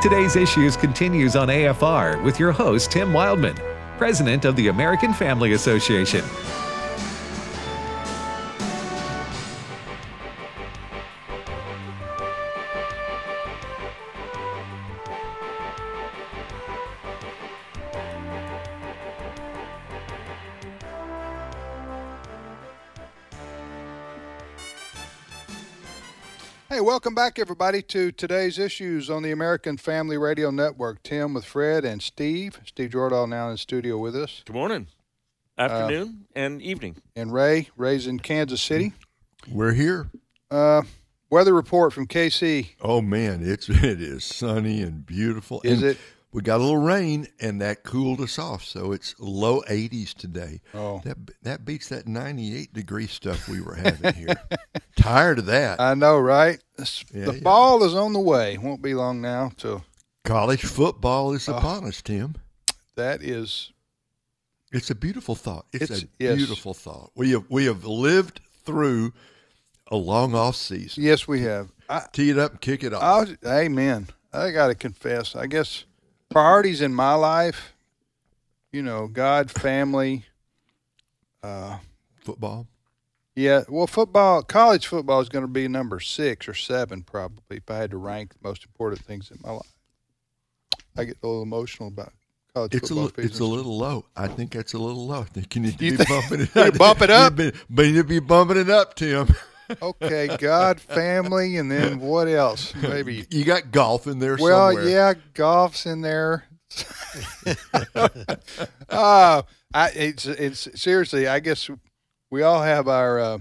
Today's Issues continues on AFR with your host, Tim Wildmon, President of the American Family Association. Welcome back, everybody, to today's issues on the American Family Radio Network. Tim with Fred and Steve. Steve Jordahl now in studio with us. Good morning, afternoon, and evening. And Ray, Ray's in Kansas City. We're here. Uh, weather report from KC. Oh man, it's it is sunny and beautiful. Is And it? We got a little rain, and that cooled us off. So it's low 80s today. Oh. that that beats that 98 degree stuff we were having here. Tired of that. I know, right? Yeah, the yeah. ball is on the way. Won't be long now till College football Oh. is upon us, Tim. that is. It's a beautiful thought. It's, It's- a yes. beautiful thought. We have we have lived through a long off season. Yes, we have. I, Tee it up kick it off. I'll, amen. I got to confess. I guess priorities in my life, you know, God, family, uh, football. Yeah, well, football, college football is going to be number six or seven probably if I had to rank the most important things in my life. I get a little emotional about college It's a football. li- it's a little low. I think that's a little low. I think you need to You be bumping it up. bump it up? Be- you need to be bumping it up, Tim. okay, God, family, and then what else? Maybe. You got golf in there Well, somewhere. yeah, golf's in there. uh, I it's it's seriously. I guess we all have our uh,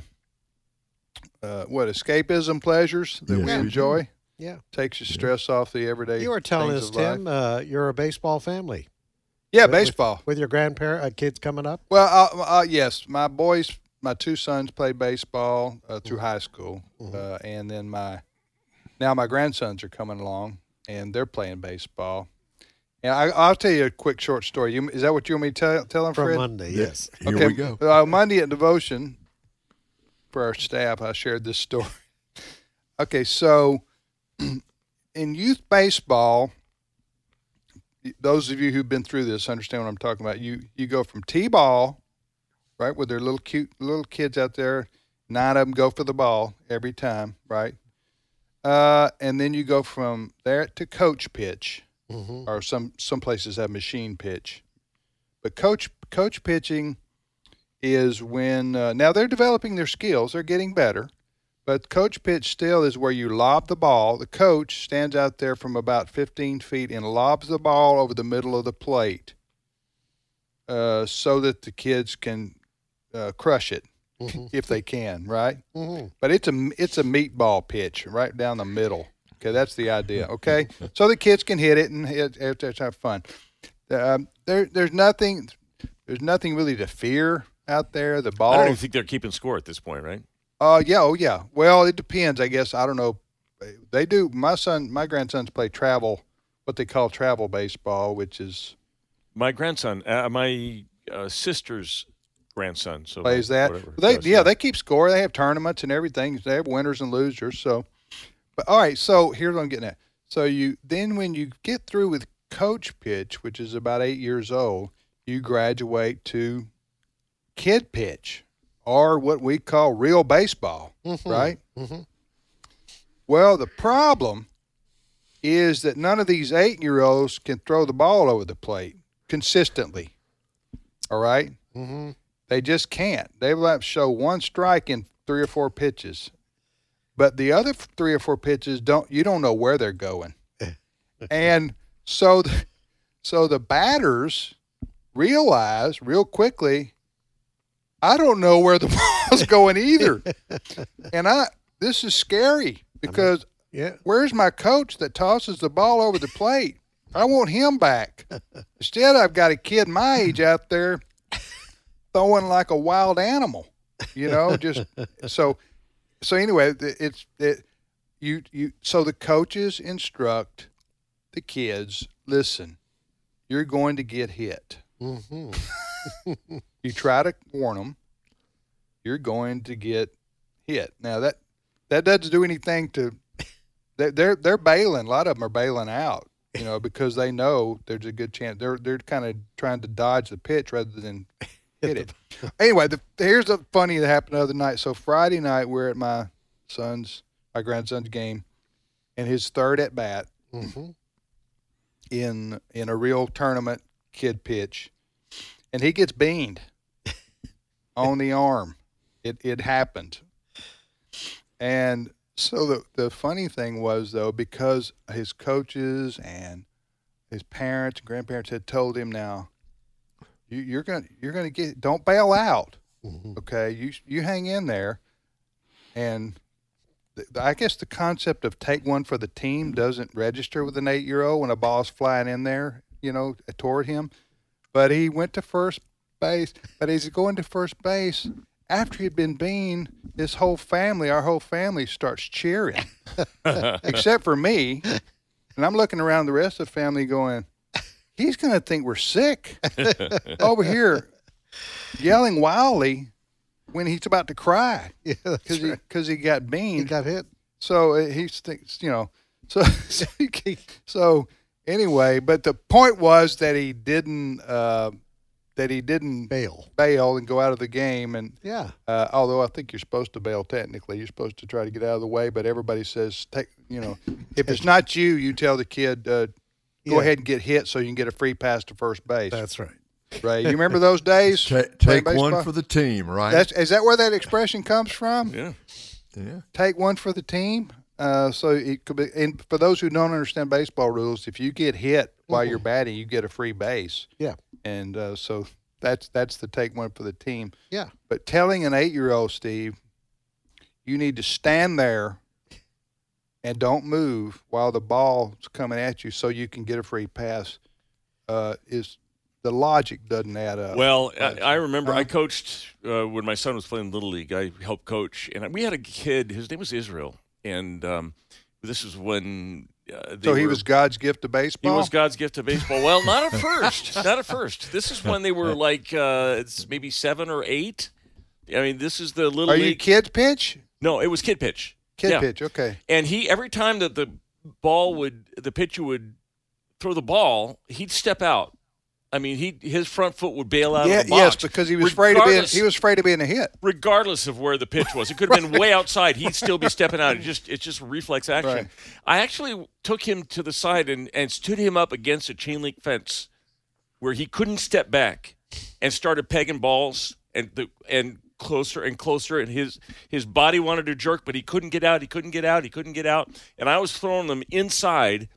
uh, what escapism pleasures that Yes, we we enjoy. Yeah. Takes your stress off the everyday. You were telling us. Tim, uh, you're a baseball family Yeah, with- baseball. with your grandparent uh, kids coming up. Well, uh, uh, yes, my boys, my two sons played baseball uh, through high school, uh, and then my now my grandsons are coming along and they're playing baseball. And I, I'll tell you a quick short story. You, is that what you want me to tell, tell them, From Fred? Monday, yes. Here okay, we go. Uh, Monday at devotion for our staff, I shared this story. okay, so in youth baseball, those of you who've been through this understand what I'm talking about. You you go from t-ball, right, with their little cute little kids out there. Nine of them go for the ball every time, right? Uh, and then you go from there to coach pitch, hmm or some some places have machine pitch. But coach coach pitching is when uh, now they're developing their skills, they're getting better. But coach pitch still is where you lob the ball. The coach stands out there from about 15 feet and lobs the ball over the middle of the plate, uh, so that the kids can uh, crush it hmm if they can, right? hmm But it's a it's a meatball pitch right down the middle. Okay, that's the idea. Okay, so the kids can hit it and hit, hit, hit- have fun. Um, there there's nothing there's nothing really to fear out there. The ball. I don't even think they're keeping score at this point, right? Uh, yeah, oh yeah. Well, it depends. I guess I don't know. They do. My son, my grandsons play travel, what they call travel baseball, which is My grandson, uh, my uh, sister's grandson, so plays that. whatever They does yeah, that. they keep score. They have tournaments and everything. They have winners and losers. So, but all right. So here's what I'm getting at. So you then when you get through with coach pitch, which is about eight years old, you graduate to kid pitch or what we call real baseball, Mhm. right? Mhm. Well, the problem is that none of these eight year olds can throw the ball over the plate consistently. All right? hmm They just can't. They will have to show one strike in three or four pitches. But the other three or four pitches don't you don't know where they're going. and so the, so the batters realize real quickly I don't know where the ball's going either. and I this is scary because Yeah. where's my coach that tosses the ball over the plate? I want him back. Instead, I've got a kid my age out there throwing like a wild animal. You know, just so. So anyway, it's it. You you. So the coaches instruct the kids. Listen, you're going to get hit. hmm You try to warn them. You're going to get hit. Now that that doesn't do anything to they're, they're bailing. A lot of them are bailing out, you know, because they know there's a good chance. They're they're kind of trying to dodge the pitch rather than hit it. anyway, the, here's the funny that happened the other night. So Friday night, we're at my son's, my grandson's game, and his third at bat hmm in in a real tournament kid pitch, and he gets beaned on the arm. It it happened, and so the the funny thing was though because his coaches and his parents and grandparents had told him now, you, you're gonna you're gonna get don't bail out, hmm okay? You you hang in there, and. the- I guess the concept of take one for the team doesn't register with an eight year old when a ball's flying in there, you know, toward him. But he went to first base. But he's going to first base, after he'd been beaned, his whole family, our whole family, starts cheering, except for me. And I'm looking around the rest of the family going, he's going to think we're sick over here yelling wildly when he's about to cry Yeah, that's because he, right. 'cause he got He beaned. got hit. So uh, he thinks, you know, so so, so anyway, but the point was that he didn't uh, that he didn't Bail. bail and go out of the game. And Yeah. uh, although I think you're supposed to bail technically, you're supposed to try to get out of the way. But everybody says, take, you know, if it's not you, you tell the kid, uh, go Yeah. ahead and get hit so you can get a free pass to first base. That's right. right? You remember those days? Ta- take one for the team, right? That's is that where that expression comes from? yeah. yeah. take one for the team. Uh, so it could be, and for those who don't understand baseball rules, if you get hit while you're batting, you get a free base. Yeah. And uh, so that's that's the take one for the team. Yeah. But telling an eight year old Steve, you need to stand there and don't move while the ball's coming at you, so you can get a free pass, uh, is the logic doesn't add up. Well, I, I remember Huh? I coached uh, when my son was playing little league. I helped coach, and we had a kid. His name was Israel, and um, this was when. Uh, so he were- was God's gift to baseball. He was God's gift to baseball. Well, not at first. not at first. This is when they were like uh, it's maybe seven or eight. I mean, this is the little Are you kids pitch? no, it was kid pitch. Kid Yeah. pitch. Okay. And he every time that the ball would the pitcher would throw the ball, he'd step out. I mean, he his front foot would bail out Yeah, of the box. yes, because he was afraid of being he was afraid of being a hit. regardless of where the pitch was. It could have been way outside. He'd still be stepping out. It just it's just reflex action. Right. I actually took him to the side and, and stood him up against a chain link fence where he couldn't step back and started pegging balls and the and closer and closer and his his body wanted to jerk but he couldn't get out he couldn't get out he couldn't get out and I was throwing them inside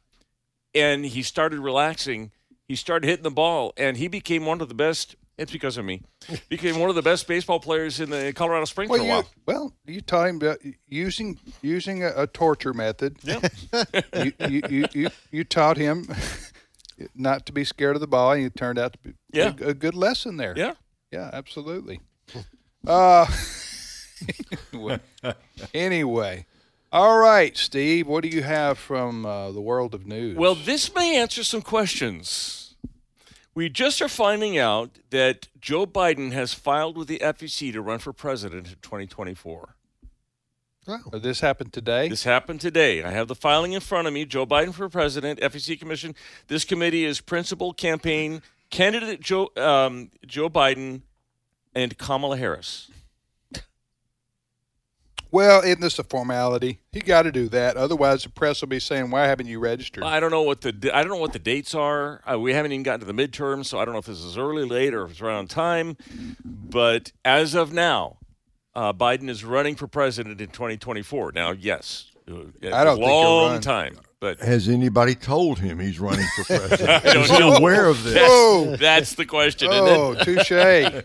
and he started relaxing he started hitting the ball and he became one of the best it's because of me became one of the best baseball players in the Colorado Springs Well, for a you, while well, you taught him about uh, using using a, a torture method. yeah you, you, you, you, you taught him not to be scared of the ball, and it turned out to be Yeah. a, a good lesson there. yeah Yeah, absolutely. Hmm. Uh, anyway, all right, Steve, what do you have from uh, the world of news? Well, this may answer some questions. We just are finding out that Joe Biden has filed with the FEC to run for president in 2024. Oh. Uh, this happened today. This happened today. I have the filing in front of me. Joe Biden for president, FEC commission. This committee is principal campaign candidate Joe um, Joe Biden and Kamala Harris. well, isn't this a formality? He got to do that, otherwise the press will be saying, "Why haven't you registered?" I don't know what the I don't know what the dates are. Uh, we haven't even gotten to the midterms, so I don't know if this is early, late, or if it's around time. But as of now, uh, Biden is running for president in 2024. Now, yes, uh, I don't a think long time, but Has anybody told him he's running for president? don't Is he know. aware of this? Oh, that's the question. isn't oh, touche, Ray.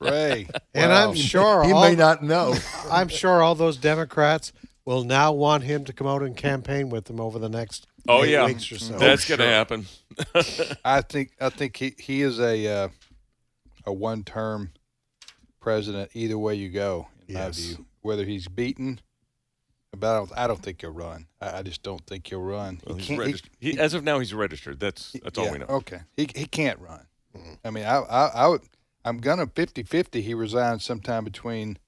And I'm sure He all, may not know. I'm sure all those Democrats will now want him to come out and campaign with them over the next Oh eight yeah, weeks or so. that's going to happen. I think I think he, he is a uh, a one term president either way you go in my view. Whether he's beaten, but I don't, I don't think he'll run. I, I just don't think he'll run. Well, he he's can't. he- He, as of now, he's registered. That's that's all we know. Okay, he he can't run. I mean, I I, I would. I'm gonna 50-50 He resigns sometime between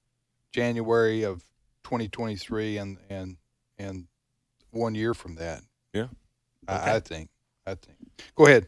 January of 2023 and and and one year from that. Yeah. I, I think. I think. Go ahead.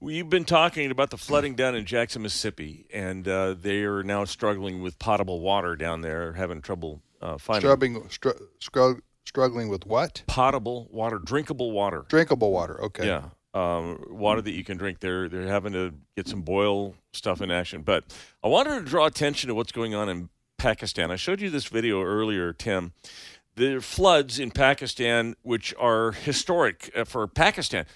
We've been talking about the flooding down in Jackson, Mississippi, and uh, they are now struggling with potable water down there, having trouble uh, Struggling, str- strugg- struggling with what? potable water, drinkable water. Drinkable water. Okay. Yeah, um, water that you can drink. They're they're having to get some boil stuff in action. But I wanted to draw attention to what's going on in Pakistan. I showed you this video earlier, Tim. The floods in Pakistan, which are historic uh, for Pakistan,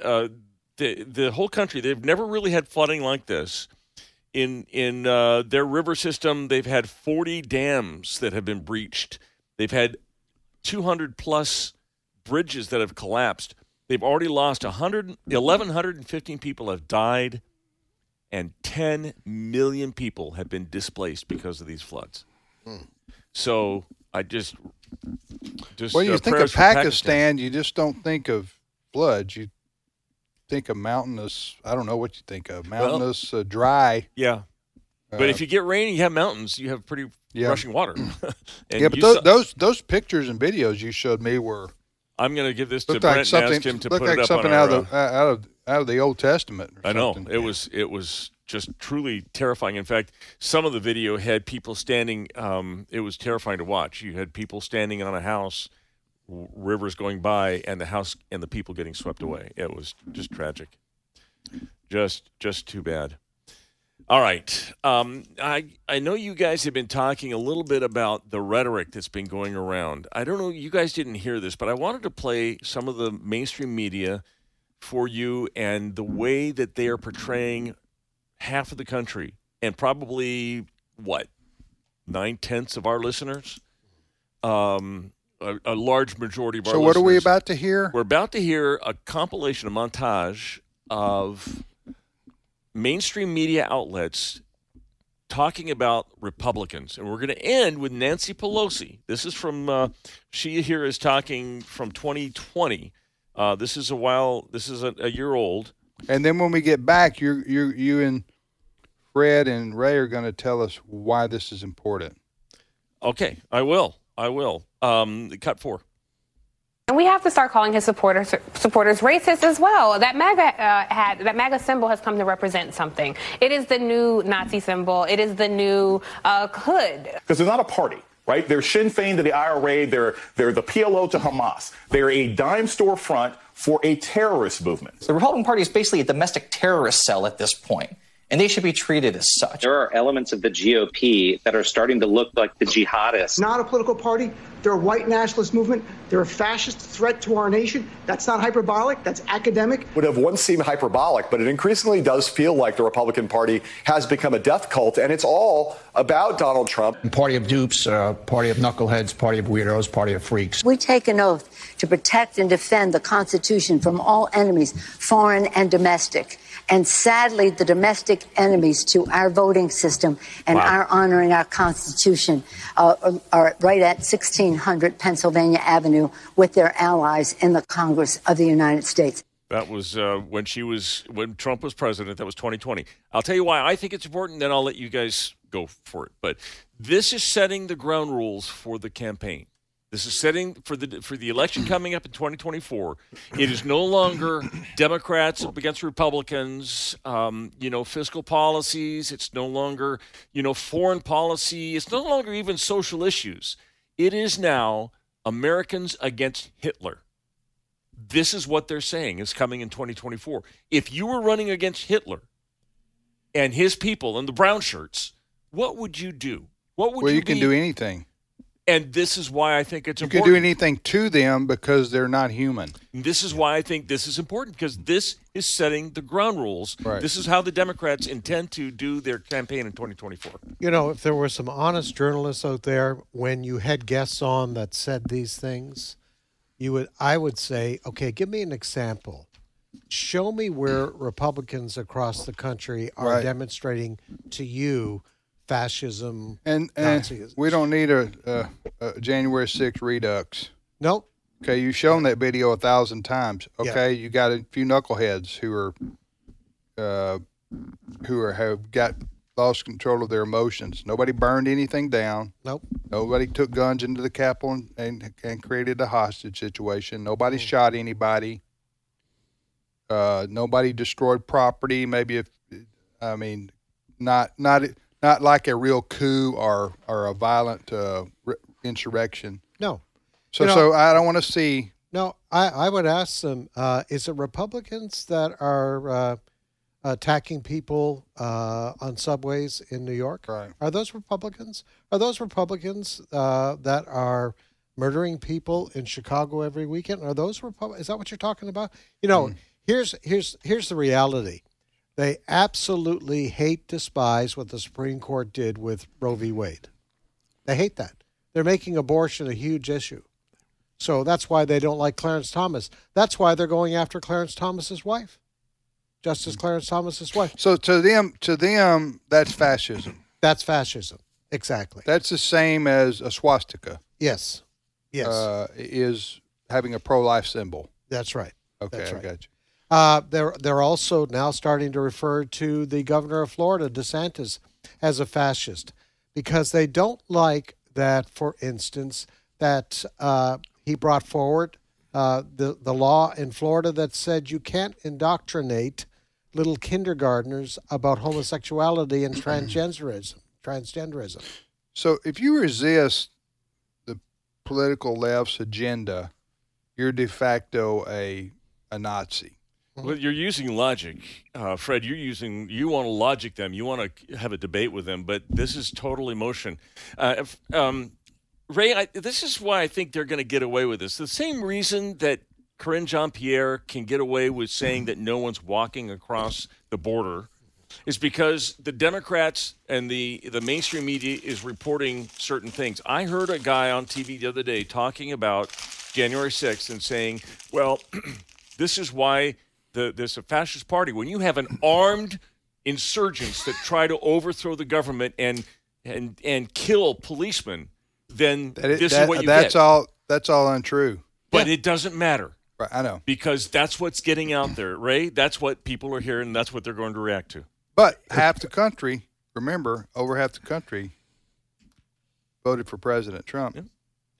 uh, the the whole country, they've never really had flooding like this. In in uh, their river system, they've had 40 dams that have been breached. They've had 200 plus bridges that have collapsed. They've already lost 100, 1,115 people have died, and 10 million people have been displaced because of these floods. So I just, just When you uh, think of for Pakistan, you just don't think of floods. You think of mountainous. I don't know what you think of. Mountainous, uh, dry. Yeah, but if you get rain you have mountains, you have pretty Yeah. rushing water. yeah, but those, saw- those those pictures and videos you showed me were I'm going to give this to Brent like and something ask him to put like it up something on out of the, uh, out of out of the Old Testament. Or I know something. it was it was just truly terrifying. In fact, some of the video had people standing. Um, it was terrifying to watch. You had people standing on a house, rivers going by, and the house and the people getting swept away. It was just tragic. Just just too bad. All right. Um, I I know you guys have been talking a little bit about the rhetoric that's been going around. I don't know. You guys didn't hear this, but I wanted to play some of the mainstream media for you and the way that they are portraying half of the country and probably what nine tenths of our listeners. Um, a, a large majority of our So what are we about to hear? We're about to hear a compilation, a montage of mainstream media outlets talking about Republicans. And we're going to end with Nancy Pelosi. This is from, uh, she here is talking from 2020. Uh, this is a while, this is a, a year old. And then when we get back, you you you and Fred and Ray are going to tell us why this is important. Okay, I will. I will. Um, cut four. And we have to start calling his supporters supporters racist as well. That MAGA uh, hat, that MAGA symbol has come to represent something. It is the new Nazi symbol. It is the new uh, hood. because they're not a party, right? They're Sinn Féin to the IRA. They're they're the PLO to Hamas. They're a dime store front for a terrorist movement. The Republican Party is basically a domestic terrorist cell at this point, and they should be treated as such. There are elements of the GOP that are starting to look like the jihadists. not a political party. They're a white nationalist movement. They're a fascist threat to our nation. That's not hyperbolic. That's academic. Would have once seemed hyperbolic, but it increasingly does feel like the Republican Party has become a death cult, and it's all about Donald Trump. Party of dupes, uh, party of knuckleheads, party of weirdos, party of freaks. We take an oath to protect and defend the Constitution from all enemies, foreign and domestic. And sadly, the domestic enemies to our voting system and Wow. our honoring our Constitution uh, are right at 1600 Pennsylvania Avenue with their allies in the Congress of the United States. That was uh, when she was when Trump was president. That was 2020. I'll tell you why I think it's important. Then I'll let you guys go for it. But this is setting the ground rules for the campaign. This is setting for the for the election coming up in 2024. It is no longer Democrats up against Republicans. Um, you know, fiscal policies. It's no longer you know foreign policy. It's no longer even social issues. It is now Americans against Hitler this is what they're saying is coming in 2024. If you were running against Hitler and his people and the brown shirts, what would you do? What would well, you, you can be- do anything. And this is why I think it's You can do anything to them because they're not human. This is why I think this is important because this is setting the ground rules. Right. This is how the Democrats intend to do their campaign in 2024. You know, if there were some honest journalists out there when you had guests on that said these things, you would I would say, okay, give me an example. Show me where Republicans across the country are Right. demonstrating to you fascism And, and Nazism. we don't need a, a, a January 6th redux. Nope. Okay, you've shown that video a thousand times. Yeah. Okay, you got a few knuckleheads who are, uh, who are have got lost control of their emotions. Nobody burned anything down. Nope. Nobody took guns into the Capitol and, and, and created a hostage situation. Nobody shot anybody. Uh, nobody destroyed property. Maybe if, I mean, not not not like a real coup or or a violent uh, re- insurrection. No. So You know- so I don't want to see. No, I, I would ask them: uh, Is it Republicans that are uh, attacking people uh, on subways in New York? Right. Are those Republicans? Are those Republicans uh, that are murdering people in Chicago every weekend? Are those Repub- Is that what you're talking about? You know, here's here's here's the reality. They absolutely hate, despise what the Supreme Court did with Roe v. Wade. They hate that. They're making abortion a huge issue. So that's why they don't like Clarence Thomas. That's why they're going after Clarence Thomas's wife, Justice Clarence Thomas's wife. So to them, to them, that's fascism. That's fascism. Exactly. That's the same as a swastika. Yes. Yes. Uh, is having a pro-life symbol. That's right. Okay, That's I got you. Uh, they're they're also now starting to refer to the governor of Florida, DeSantis, as a fascist because they don't like that. For instance, that uh, he brought forward uh, the the law in Florida that said you can't indoctrinate little kindergartners about homosexuality and transgenderism. Transgenderism. So if you resist the political left's agenda, you're de facto a a Nazi. Well, you're using logic, uh, Fred. You're using. You want to logic them. You want to have a debate with them. But this is total emotion. Uh, if, um, Ray, I, this is why I think they're going to get away with this. The same reason that Karine Jean Pierre can get away with saying that no one's walking across the border is because the Democrats and the the mainstream media is reporting certain things. I heard a guy on TV the other day talking about January 6th and saying, "Well, this is why the there's a fascist party when you have an armed insurgents that try to overthrow the government and and and kill policemen, then That is- this that- is what you that's get. all. That's all untrue. But it doesn't matter Right, I know. because that's what's getting out there, Ray. That's what people are hearing. and That's what they're going to react to. But half the country, remember, over half the country voted for President Trump.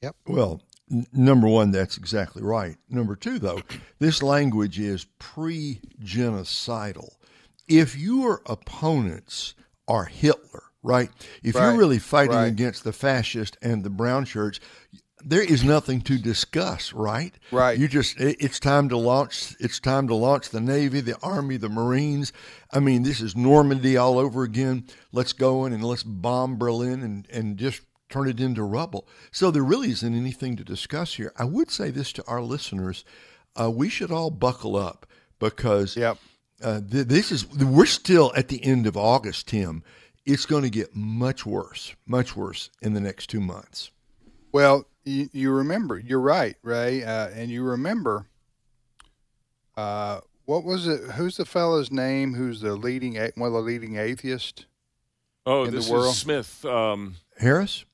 Yep. Well, n- number one, that's exactly right. Number two, though, this language is pre genocidal. If your opponents are Hitler, right? If you're really fighting right. against the fascist and the brown shirts, there is nothing to discuss, right? Right. You just it's time to launch it's time to launch the Navy, the Army, the Marines. I mean, this is Normandy all over again. Let's go in and let's bomb Berlin and, and just turn it into rubble. So there really isn't anything to discuss here. I would say this to our listeners. Uh, we should all buckle up because Yep. uh, th- this is we're still at the end of August, Tim. It's going to get much worse, much worse in the next two months. Well, you, you remember, you're right, Ray, uh, and you remember, uh, what was it? Who's the fellow's name? Who's the leading, one of the leading atheists? Oh, In the this world? is Smith. Um, Harris,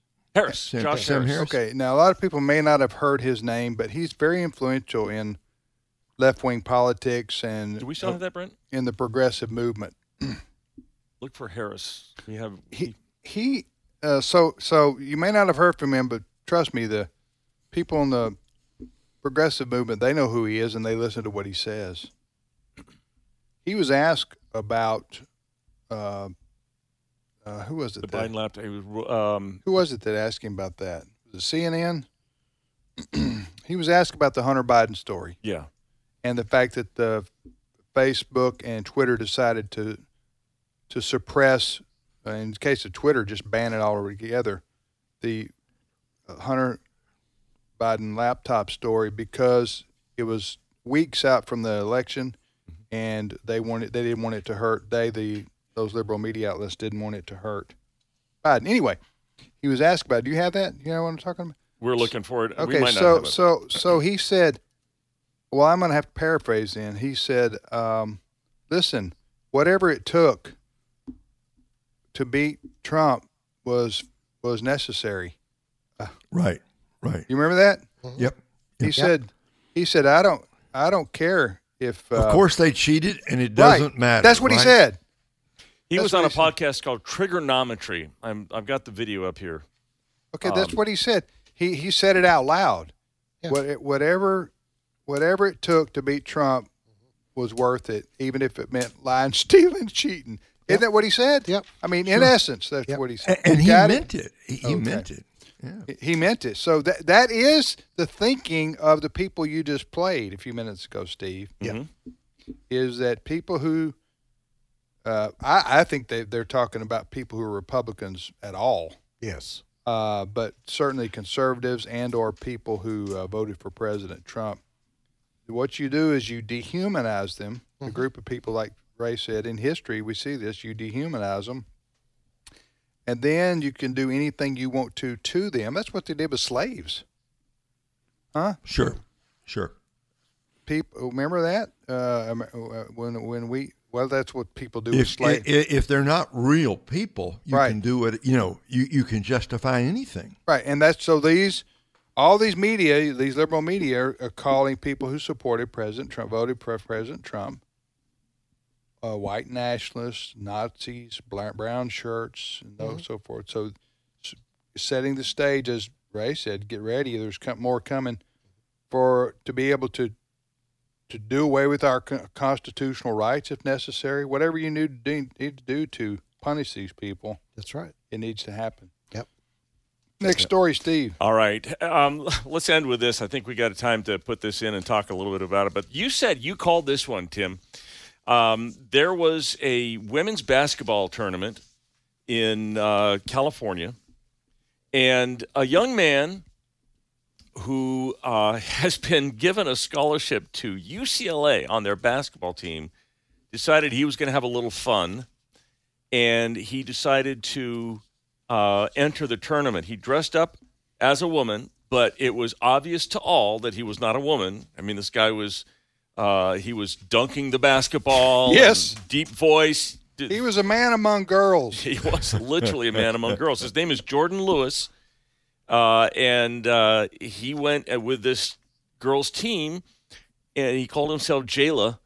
Harris, Sam- Josh Sam Harris. Harris. Okay, now a lot of people may not have heard his name, but he's very influential in left-wing politics and Do we still have that, Brent? in the progressive movement. Look for Harris. We have. he he uh, so so you may not have heard from him but trust me the people in the progressive movement they know who he is and they listen to what he says he was asked about uh, uh, who was it the that, Biden laptop. It was, um, who was it that asked him about that was it cnn he was asked about the hunter biden story yeah. and the fact that the Facebook and Twitter decided to to suppress, uh, in the case of Twitter, just ban it all altogether, the Hunter Biden laptop story because it was weeks out from the election, and they wanted they didn't want it to hurt. They the those liberal media outlets didn't want it to hurt Biden. Anyway, he was asked about. Do you have that? You know what I'm talking about? We're looking for it. we Okay, might not so have it. so so he said, well, I'm going to have to paraphrase. Then he said, um, "Listen, whatever it took to beat Trump was was necessary." right, right. You remember that? Yep. He Yep. said, "He said I don't I don't care if uh, Of course, they cheated, and it doesn't matter. That's what he said. He That's was on a he said. podcast called Trigonometry. I'm, I've got the video up here. Okay, that's Um, what he said. He he said it out loud. Yeah. What whatever whatever it took to beat Trump was worth it, even if it meant lying, stealing, cheating. Isn't that what he said? Yep. I mean, in essence, that's what he said. And, and he Got meant it. He, he Okay. meant it. Yeah. He meant it. So that that is the thinking of the people you just played a few minutes ago, Steve. Yeah. Is that people who uh, I, I think they they're talking about people who are Republicans at all. Yes. uh, but certainly conservatives and or people who uh, voted for President Trump. What you do is you dehumanize them. A group of people, like Ray said, in history we see this. You dehumanize them, and then you can do anything you want to to them. That's what they did with slaves. Huh? Sure. Sure. People remember that uh, uh, when when we well, that's what people do with If, if if they're not real people, you Right. can do it. You know, you, you can justify anything. Right, and that's so these, all these media, these liberal media are, are calling people who supported President Trump, voted for President Trump, uh, white nationalists, Nazis, brown shirts, and Mm-hmm. so forth. So, setting the stage, as Ray said, get ready. There's more coming for to be able to to do away with our constitutional rights if necessary. Whatever you need to do, need to do to punish these people, That's right. it needs to happen. Yep. Next story, Steve. All right. Um, let's end with this. I think we got a time to put this in and talk a little bit about it. But you said you called this one, Tim. Um, there was a women's basketball tournament in uh, California, and a young man who uh, has been given a scholarship to UCLA on their basketball team decided he was going to have a little fun, and he decided to uh, enter the tournament. He dressed up as a woman, but it was obvious to all that he was not a woman. I mean, this guy was uh, he was dunking the basketball. Yes. deep voice. He was a man among girls. He was literally a man among girls. His name is Jordan Lewis, uh, and uh, he went uh, with this girls' team, and he called himself Jayla.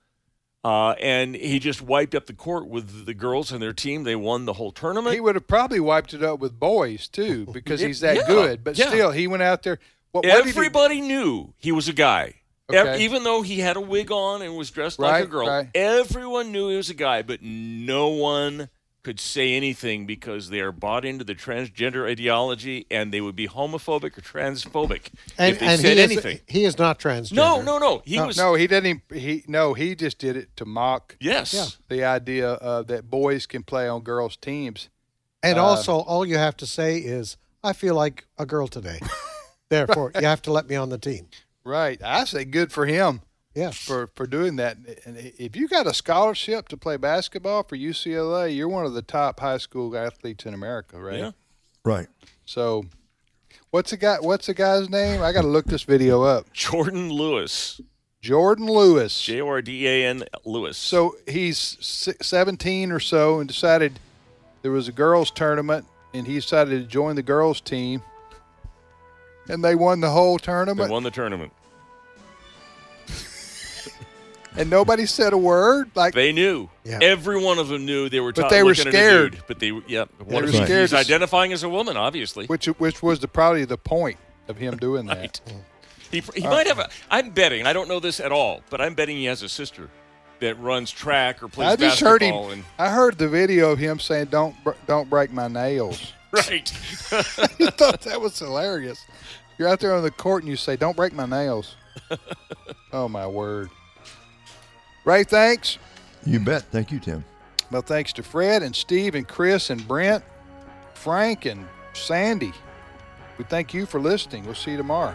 Uh, and he just wiped up the court with the girls and their team. They won the whole tournament. He would have probably wiped it up with boys too, because he's that Yeah, good. But yeah. still, he went out there. What, what did he- Everybody knew he was a guy. Okay. Even though he had a wig on and was dressed like a girl, right. everyone knew he was a guy, but no one could say anything because they are bought into the transgender ideology and they would be homophobic or transphobic And, if they and said he anything. Is, he is not transgender. No, no, no. He no, was no, he didn't. He no, he just did it to mock yes. Yeah. the idea uh, that boys can play on girls' teams. And Uh, also, all you have to say is, I feel like a girl today. Therefore, you have to let me on the team. Right. I say good for him Yeah. for for doing that. And if you got a scholarship to play basketball for UCLA, you're one of the top high school athletes in America, right? Yeah. Right. So, what's the guy? What's the guy's name? I got to look this video up. Jordan Lewis, Jordan Lewis. J O R D A N Lewis. So he's 17 or so and decided there was a girls' tournament and he decided to join the girls' team. And they won the whole they tournament won the tournament. And nobody said a word. Like, They knew. Yeah. Every one of them knew they were. But ta- they were looking at a scared. dude, but they, yeah, They one were of them- scared He's identifying as a woman, obviously. which which was the probably the point of him doing that. Right. He, he might have. A, I'm betting. I don't know this at all, but I'm betting he has a sister that runs track or plays I just heard him. I heard the video of him saying, "Don't br- don't break my nails." Right. I thought that was hilarious. You're out there on the court and you say, "Don't break my nails." oh my word! Ray, thanks. You bet. Thank you, Tim. Well, thanks to Fred and Steve and Chris and Brent, Frank and Sandy. We thank you for listening. We'll see you tomorrow.